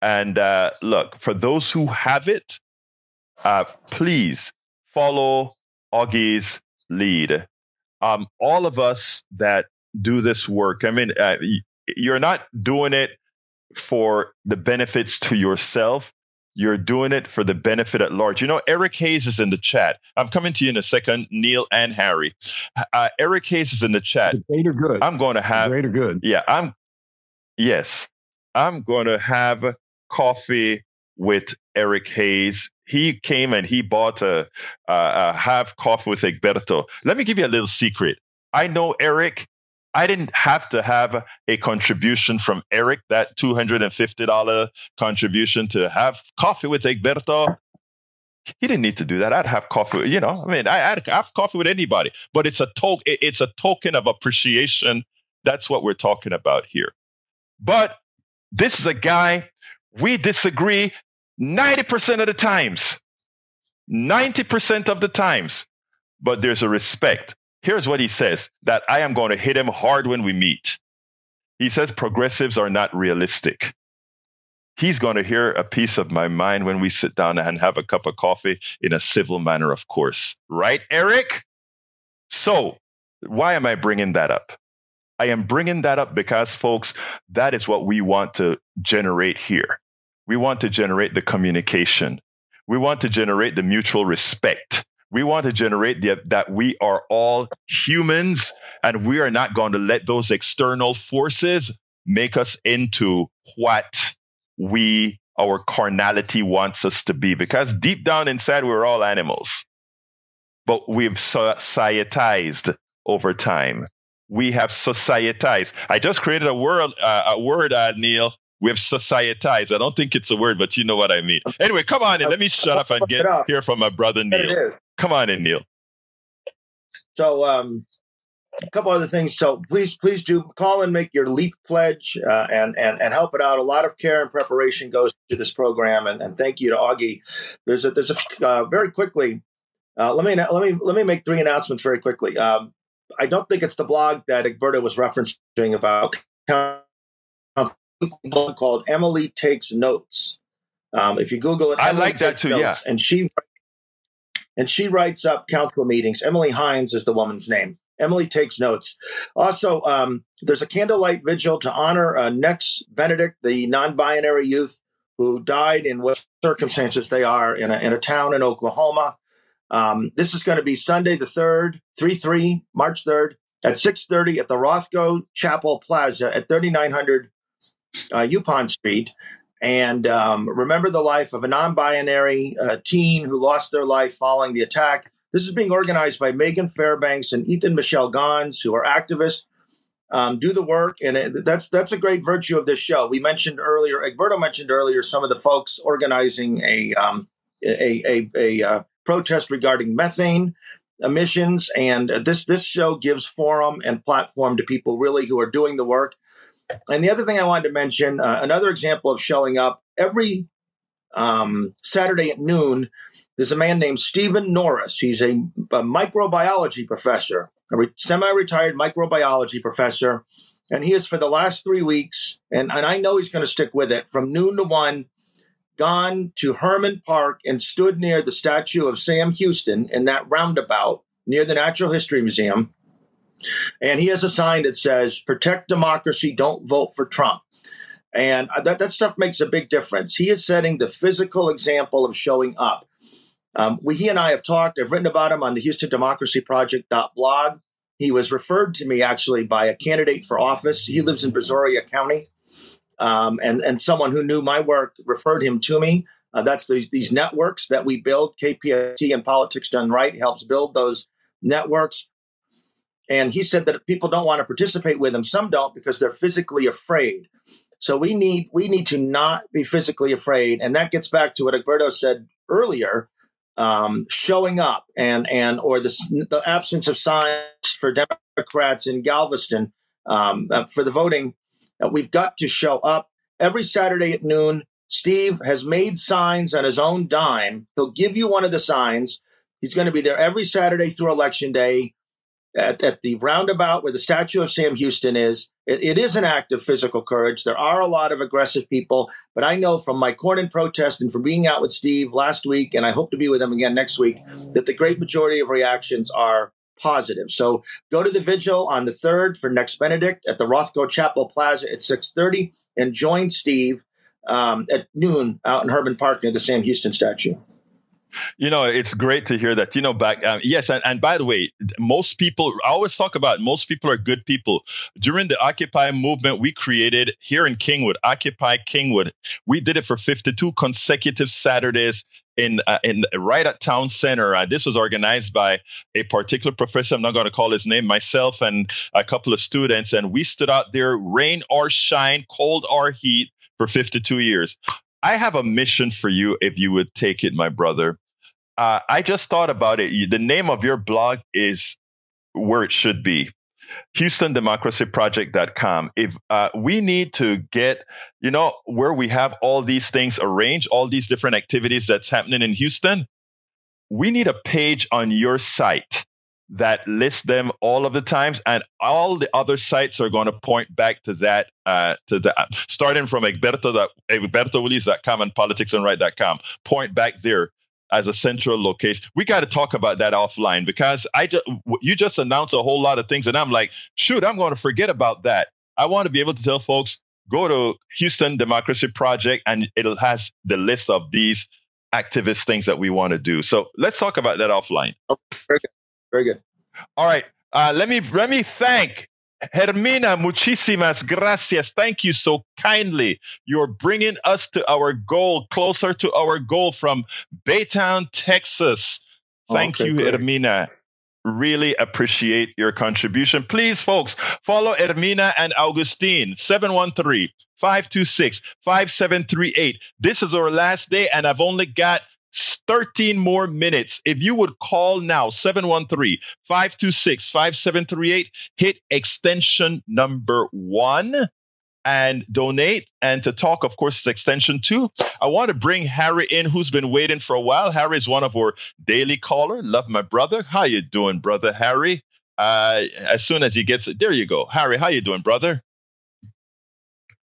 And uh, look, for those who have it, uh, please follow Augie's lead. Um, all of us that do this work, I mean, uh, you're not doing it for the benefits to yourself. You're doing it for the benefit at large. You know, Eric Hayes is in the chat. I'm coming to you in a second, Neil and Harry. Uh, Eric Hayes is in the chat. The greater good. I'm going to have greater good. Yeah, I'm. Yes, I'm going to have coffee with Eric Hayes. He came and he bought a, uh, a have coffee with Egberto. Let me give you a little secret. I know Eric I didn't have to have a contribution from Eric, that $250 contribution to have coffee with Egberto. He didn't need to do that. I'd have coffee, you know. I mean, I, would have coffee with anybody, but it's a to- it's a token of appreciation. That's what we're talking about here. But this is a guy we disagree 90% of the times. 90% of the times. But there's a respect. Here's what he says that I am going to hit him hard when we meet. He says progressives are not realistic. He's going to hear a piece of my mind when we sit down and have a cup of coffee in a civil manner, of course. Right, Eric? So, why am I bringing that up? I am bringing that up because, folks, that is what we want to generate here. We want to generate the communication. We want to generate the mutual respect we want to generate the, that we are all humans and we are not going to let those external forces make us into what we, our carnality wants us to be. Because deep down inside, we're all animals, but we've societized over time. We have societized. I just created a word, uh, a word, uh, Neil. We have societized. I don't think it's a word, but you know what I mean. Anyway, come on in. Let me shut up and get here from my brother Neil. Come on in, Neil. So, um, a couple other things. So please, please do call and make your LEAP pledge uh, and and and help it out. A lot of care and preparation goes to this program, and, and thank you to Augie. There's a there's a uh, very quickly. Uh, let me let me let me make three announcements very quickly. Um, I don't think it's the blog that Egberto was referencing about blog called Emily Takes Notes. Um, if you Google it, I Emily like that too. Notes, yeah, and she and she writes up council meetings. Emily Hines is the woman's name. Emily takes notes. Also, um, there's a candlelight vigil to honor uh, Nex Benedict, the non-binary youth who died in what circumstances they are in a, in a town in Oklahoma. Um, this is going to be Sunday the 3rd, 3-3, March 3rd at 6.30 at the Rothko Chapel Plaza at 3900 uh, Street. And um, remember the life of a non-binary uh, teen who lost their life following the attack this is being organized by Megan Fairbanks and Ethan Michelle Gons, who are activists. Um, do the work, and it, that's that's a great virtue of this show. We mentioned earlier, Egberto mentioned earlier, some of the folks organizing a um, a, a, a uh, protest regarding methane emissions, and uh, this this show gives forum and platform to people really who are doing the work. And the other thing I wanted to mention, uh, another example of showing up every um, Saturday at noon, there's a man named Stephen Norris. He's a, a microbiology professor, a re- semi retired microbiology professor. And he is for the last three weeks, and, and I know he's going to stick with it from noon to one, gone to Hermann Park and stood near the statue of Sam Houston in that roundabout near the Natural History Museum. And he has a sign that says, Protect democracy, don't vote for Trump. And that, that stuff makes a big difference. He is setting the physical example of showing up. Um, we, he and I have talked. I've written about him on the Houston Democracy Project blog. He was referred to me actually by a candidate for office. He lives in Brazoria County, um, and and someone who knew my work referred him to me. Uh, that's these these networks that we build. KPFT and Politics Done Right helps build those networks. And he said that people don't want to participate with him. Some don't because they're physically afraid. So we need we need to not be physically afraid, and that gets back to what Egberto said earlier, um, showing up and and or the the absence of signs for Democrats in Galveston um, uh, for the voting. We've got to show up every Saturday at noon. Steve has made signs on his own dime. He'll give you one of the signs. He's going to be there every Saturday through election day at, at the roundabout where the statue of Sam Houston is. It, it is an act of physical courage. There are a lot of aggressive people, but I know from my Cornyn protest and from being out with Steve last week, and I hope to be with him again next week, that the great majority of reactions are positive. So go to the vigil on the 3rd for Nex Benedict at the Rothko Chapel Plaza at 6.30 and join Steve um, at noon out in Hermann Park near the Sam Houston statue. You know, it's great to hear that. You know, back um, yes, and, and by the way, most people I always talk about most people are good people. During the Occupy movement, we created here in Kingwood, Occupy Kingwood. We did it for 52 consecutive Saturdays in uh, in right at town center. Uh, this was organized by a particular professor. I'm not going to call his name. Myself and a couple of students, and we stood out there, rain or shine, cold or heat, for 52 years. I have a mission for you if you would take it, my brother. Uh, I just thought about it. The name of your blog is where it should be. HoustonDemocracyProject.com. If uh, we need to get, you know, where we have all these things arranged, all these different activities that's happening in Houston, we need a page on your site that lists them all of the times, and all the other sites are going to point back to that. Uh, to that, starting from Egberto, EgbertoWillies.com and politicsdoneright.com, point back there as a central location. We got to talk about that offline because I just you just announced a whole lot of things, and I'm like, shoot, I'm going to forget about that. I want to be able to tell folks go to Houston Democracy Project, and it has the list of these activist things that we want to do. So let's talk about that offline. Okay, very good. Very good. All right. Uh, let me let me thank Hermina, muchísimas gracias. Thank you so kindly. You're bringing us to our goal, closer to our goal from Baytown, Texas. Thank okay, you, great. Hermina. really appreciate your contribution. Please, folks, follow Ermina and Augustine, 713 526 5738. This is our last day, and I've only got 13 more minutes. If you would call now, 713 526 5738, hit extension number one and donate and to talk, of course, it's extension two. I want to bring Harry in, who's been waiting for a while. Harry is one of our daily caller. Love my brother. How you doing, brother Harry? Uh, as soon as he gets it, there you go. Harry, how you doing, brother?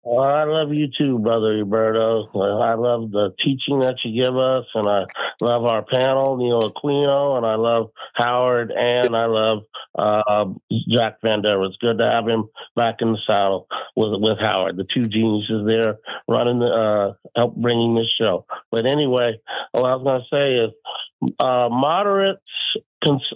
Well, I love you too, brother Roberto. I love the teaching that you give us, and I love our panel, Neil Aquino, and I love Howard, and I love uh, Jack Vander. It's good to have him back in the saddle with with Howard, the two geniuses there running the uh, help bringing this show. But anyway, what I was going to say is uh, moderate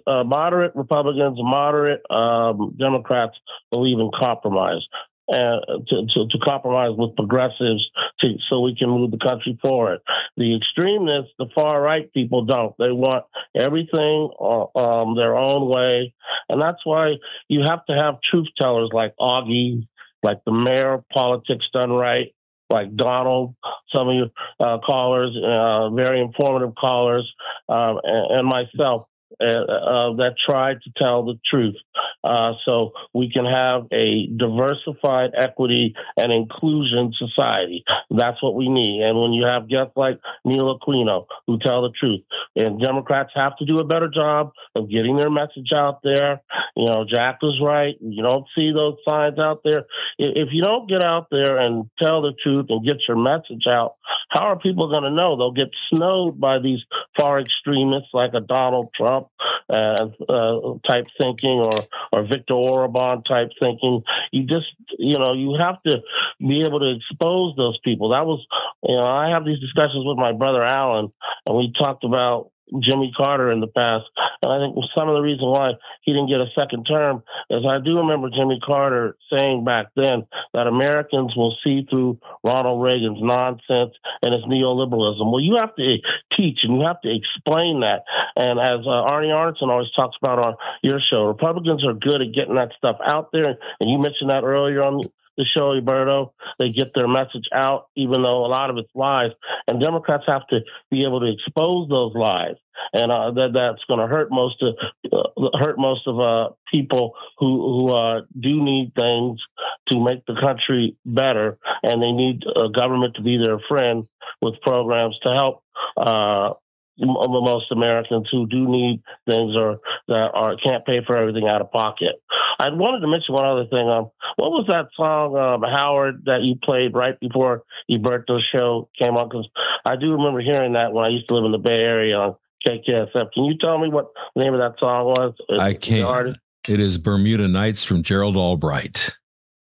uh, moderate Republicans, moderate um, Democrats believe in compromise uh, to, to, to, compromise with progressives to, so we can move the country forward. The extremists, the far right people don't. They want everything uh, um, their own way. And that's why you have to have truth tellers like Augie, like the mayor of politics done right, like Donald, some of you uh, callers, uh, very informative callers, um, and, and, myself uh, uh, that tried to tell the truth. Uh, so we can have a diversified equity and inclusion society. That's what we need. And when you have guests like Neil Aquino who tell the truth, and Democrats have to do a better job of getting their message out there. You know, Jack was right. You don't see those signs out there. If you don't get out there and tell the truth and get your message out, how are people going to know? They'll get snowed by these far extremists like a Donald Trump uh, uh, type thinking or or Viktor Orban type thinking. You just you know you have to be able to expose those people. That was you know I have these discussions with my brother Alan, and we talked about Jimmy Carter in the past. And I think some of the reason why he didn't get a second term is I do remember Jimmy Carter saying back then that Americans will see through Ronald Reagan's nonsense and his neoliberalism. Well, you have to teach and you have to explain that. And as uh, Arnie Arnesen always talks about on your show, Republicans are good at getting that stuff out there. And you mentioned that earlier on the show, Alberto. They get their message out, even though a lot of it's lies. And Democrats have to be able to expose those lies, and uh, that that's going to hurt most of uh, hurt most of uh, people who who uh, do need things to make the country better, and they need a government to be their friend with programs to help uh, most Americans who do need things or that are can't pay for everything out of pocket. I wanted to mention one other thing. Um, what was that song, um, Howard, that you played right before Egberto's show came on? Because I do remember hearing that when I used to live in the Bay Area on KKSF. Can you tell me what the name of that song was? I can't. It is Bermuda Nights from Gerald Albright.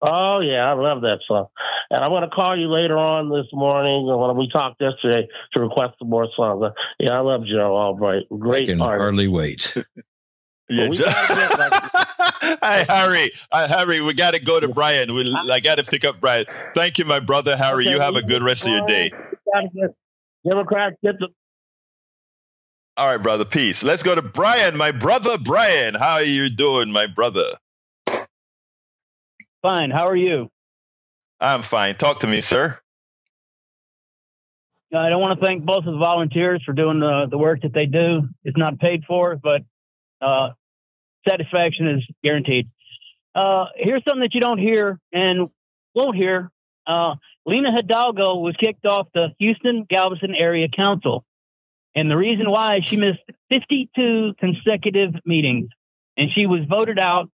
Oh yeah, I love that song. And I'm going to call you later on this morning when we talked yesterday to request some more songs. Yeah, I love Joe Albright. Great I can artist. hardly wait. yeah, Hi, Harry. Uh, Harry, we got to go to Brian. We, I got to pick up Brian. Thank you, my brother Harry. Okay, you have a good rest of your day. Democrats get the. All right, brother. Peace. Let's go to Brian, my brother Brian. How are you doing, my brother? Fine. How are you? I'm fine. Talk to me, sir. I don't want to thank both of the volunteers for doing the, the work that they do. It's not paid for, but uh, satisfaction is guaranteed. Uh, here's something that you don't hear and won't hear. Uh, Lina Hidalgo was kicked off the Houston Galveston Area Council. And the reason why she missed 52 consecutive meetings and she was voted out.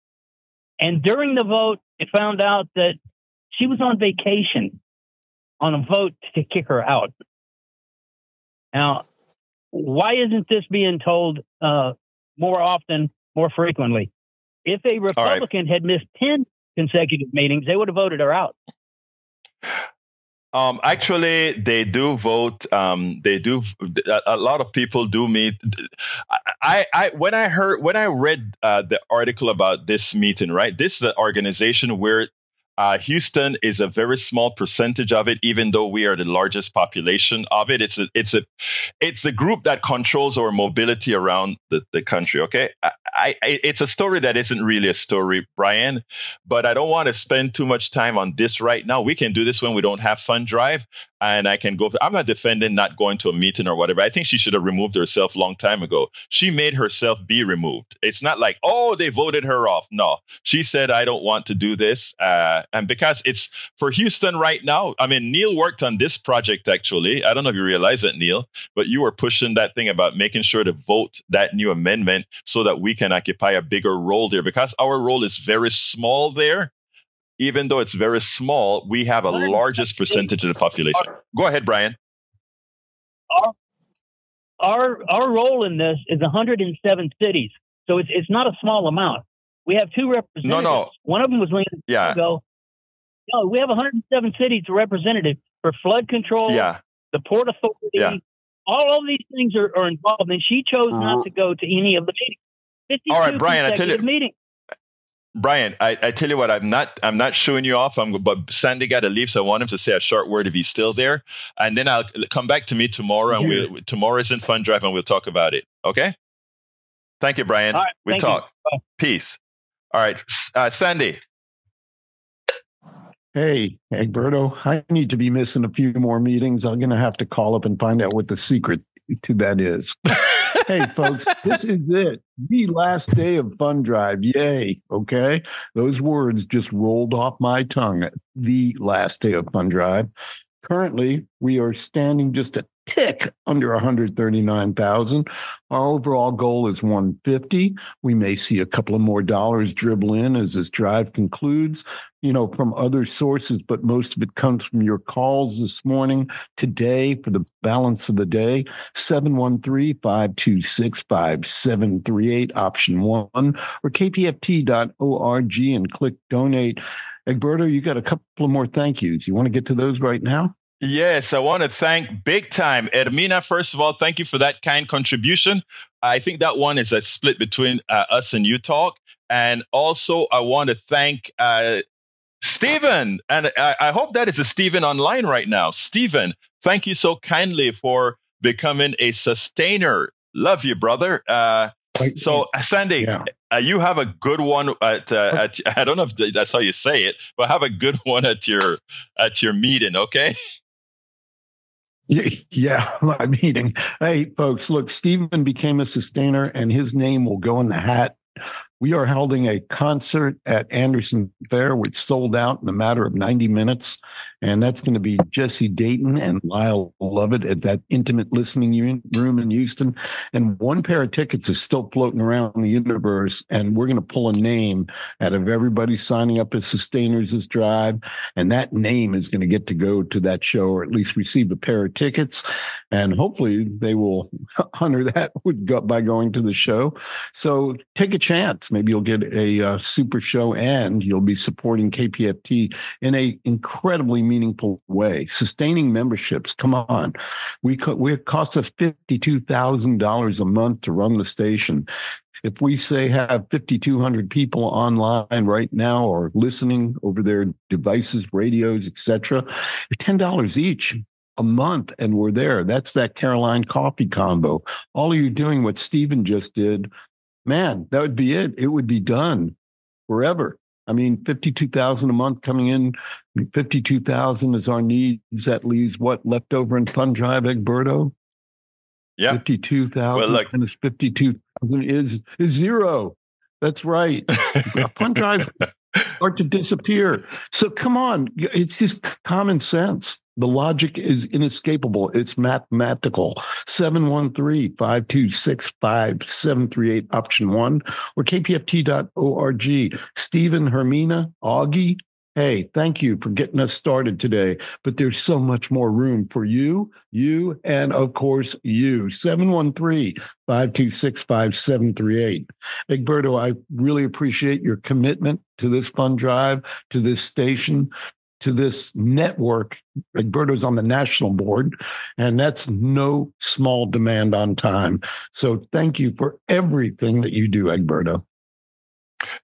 And during the vote, it found out that she was on vacation on a vote to kick her out. Now, why isn't this being told uh, more often, more frequently? If a Republican right. had missed 10 consecutive meetings, they would have voted her out. Um, actually, they do vote. Um, they do. A, lot of people do meet. I, I, when I heard, when I read uh, the article about this meeting, right? This is an organization where uh, Houston is a very small percentage of it, even though we are the largest population of it. It's a, it's a, it's the group that controls our mobility around the, the country. Okay, I, I, it's a story that isn't really a story, Brian. But I don't want to spend too much time on this right now. We can do this when we don't have fund drive, and I can go. I'm not defending not going to a meeting or whatever. I think she should have removed herself long time ago. She made herself be removed. It's not like oh they voted her off. No, she said I don't want to do this, uh, and because it's for Houston right now. I mean, Neil worked on this project actually. I don't know if you realize it, Neil, but you were pushing that thing about making sure to vote that new amendment so that we can occupy a bigger role there because our role is very small there. Even though it's very small, we have a largest percentage of the population. Go ahead, Brian. Our, our, our role in this is 107 cities. So it's, it's not a small amount. We have two representatives. No, no. One of them was Leon yeah. No, we have 107 cities represented for flood control, yeah. the Port Authority, yeah all of these things are, are involved, and she chose uh-huh. not to go to any of the meetings. All right, Brian, I tell you, meetings. Brian, I, I, tell you what, I'm not I'm not showing you off. I'm but Sandy got to leave, so I want him to say a short word if he's still there, and then I'll come back to me tomorrow, and we'll tomorrow is in fun Drive, and we'll talk about it. Okay. Thank you, Brian. Right, we talk. Peace. All right, uh, Sandy. Hey, Egberto, I need to be missing a few more meetings. I'm going to have to call up and find out what the secret to that is. hey, folks, this is it. The last day of Fun Drive. Yay. Okay. Those words just rolled off my tongue. The last day of Fun Drive. Currently, we are standing just a tick under 139,000. Our overall goal is 150. We may see a couple of more dollars dribble in as this drive concludes, you know, from other sources, but most of it comes from your calls this morning, today, for the balance of the day. 713 526 5738, option one, or kpft.org and click donate. Egberto, you got a couple of more thank yous. You want to get to those right now? Yes, I want to thank big time Ermina. First of all, thank you for that kind contribution. I think that one is a split between uh, us and you talk. And also, I want to thank uh, Stephen. And I, I hope that is a Stephen online right now. Stephen, thank you so kindly for becoming a sustainer. Love you, brother. Uh, so, uh, Sandy, yeah. uh, you have a good one at, uh, at, I don't know if that's how you say it, but have a good one at your at your meeting, okay? Yeah, my meeting. Hey, folks, look, Stephen became a sustainer and his name will go in the hat we are holding a concert at Anderson Fair, which sold out in a matter of 90 minutes. And that's going to be Jesse Dayton and Lyle Lovett at that intimate listening room in Houston. And one pair of tickets is still floating around the universe. And we're going to pull a name out of everybody signing up as sustainers this drive. And that name is going to get to go to that show or at least receive a pair of tickets. And hopefully they will honor that by going to the show. So take a chance maybe you'll get a uh, super show and you'll be supporting KPFT in a incredibly meaningful way. Sustaining memberships, come on. We, co- we it costs us $52,000 a month to run the station if we say have 5200 people online right now or listening over their devices radios etc $10 each a month and we're there that's that caroline coffee combo all of you doing what stephen just did man, that would be it. It would be done forever. I mean, 52,000 a month coming in, 52,000 is our needs. That leaves what left over in Fund Drive, Egberto? Yeah. 52,000 well, minus 52,000 is, is zero. That's right. Fund Drive start to disappear. So come on, it's just common sense. The logic is inescapable. It's mathematical. 713-526-5738, option one, or kpft.org. Stephen, Hermina, Augie, hey, thank you for getting us started today. But there's so much more room for you, you, and of course, you. 713-526-5738. Egberto, I really appreciate your commitment to this fund drive, to this station, to this network. Egberto's on the national board, and that's no small demand on time. So thank you for everything that you do, Egberto.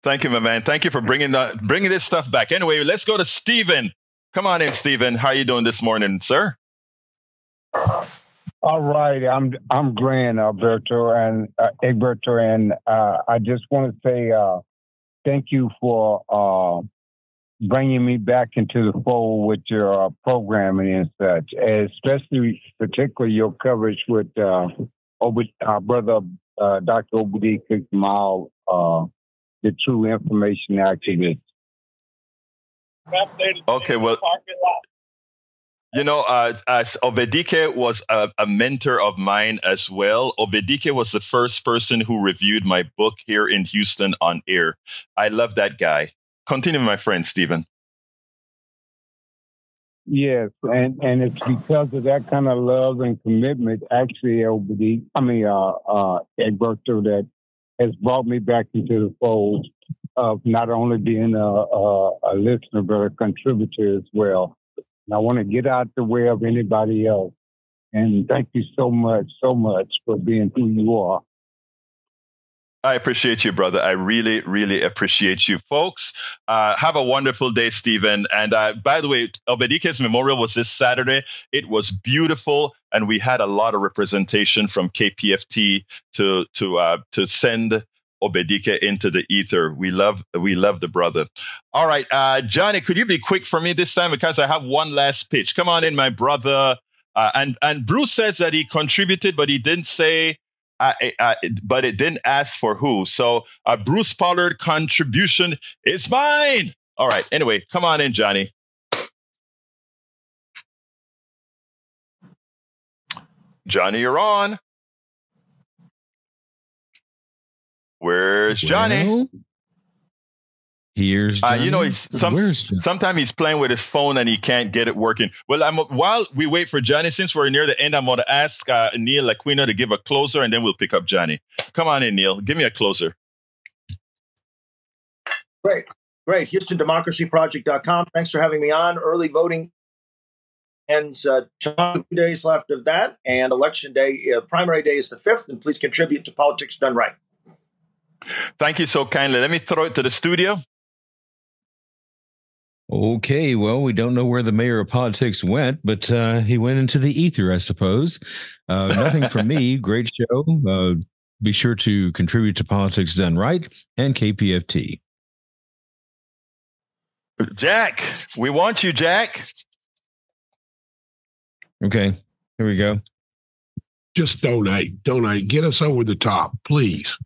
Thank you, my man. Thank you for bringing the bringing this stuff back. Anyway, let's go to Stephen. Come on in, Stephen. How are you doing this morning, sir? All right, I'm I'm Grant Alberto and uh, Egberto, and uh, I just want to say uh, thank you for uh, bringing me back into the fold with your uh, programming and such, especially particularly your coverage with uh, our brother uh, Dr. Obadiah Kamal, uh, the True Information Activist. Okay, well, you know, uh, as Obedike was a, a, mentor of mine as well. Obedike was the first person who reviewed my book here in Houston on air. I love that guy. Continue, my friend Stephen. Yes, and and it's because of that kind of love and commitment, actually, Obedike, I mean, uh, uh, Egberto, that has brought me back into the fold of not only being a, a, a listener but a contributor as well. And I want to get out the way of anybody else. And thank you so much, so much for being who you are. I appreciate you, brother. I really, really appreciate you, folks. Uh, have a wonderful day, Stephen. And uh, by the way, Obedike's memorial was this Saturday. It was beautiful, and we had a lot of representation from KPFT to to uh, to send Obedike into the ether. We love we love the brother. All right, uh, Johnny, could you be quick for me this time because I have one last pitch. Come on in, my brother. Uh, and and Bruce says that he contributed, but he didn't say. Uh, uh but it didn't ask for who. So a Bruce Pollard contribution is mine. All right. Anyway, come on in, Johnny. Johnny, you're on. Where's Johnny? Well, here's Johnny. Uh, you know, he's some, sometimes he's playing with his phone and he can't get it working. Well, I'm, while we wait for Johnny, since we're near the end, I'm going to ask uh, Neil Aquino to give a closer and then we'll pick up Johnny. Come on in, Neil. Give me a closer. Great. Great. HoustonDemocracyProject.com. Thanks for having me on. Early voting ends uh, two days left of that, and election day, uh, primary day is the 5th. And please contribute to Politics Done Right. Thank you so kindly. Let me throw it to the studio. Okay, well, we don't know where the mayor of politics went, but uh, he went into the ether, I suppose. Uh, nothing from me. Great show. Uh, be sure to contribute to Politics Done Right and KPFT. Jack, we want you, Jack. Okay, here we go. Just donate, donate, get us over the top, please.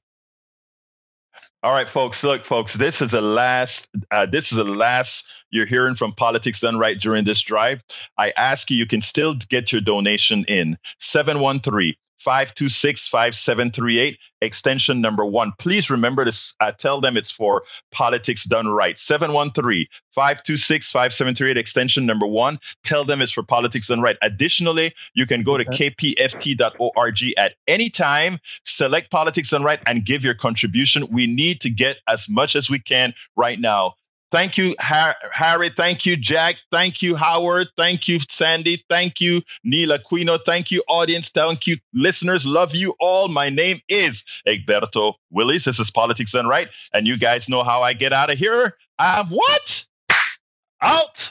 All right, folks. Look, folks. This is the last. Uh, this is the last you're hearing from Politics Done Right during this drive. I ask you. You can still get your donation in 713 526 5738, extension number one. Please remember to uh, tell them it's for Politics Done Right. 713 526 5738, extension number one. Tell them it's for Politics Done Right. Additionally, you can go to kpft.org at any time, select Politics Done Right, and give your contribution. We need to get as much as we can right now Thank you, Harry. Thank you, Jack. Thank you, Howard. Thank you, Sandy. Thank you, Neil Aquino. Thank you, audience. Thank you, listeners. Love you all. My name is Egberto Willies. This is Politics Done Right. And you guys know how I get out of here. I'm what? Out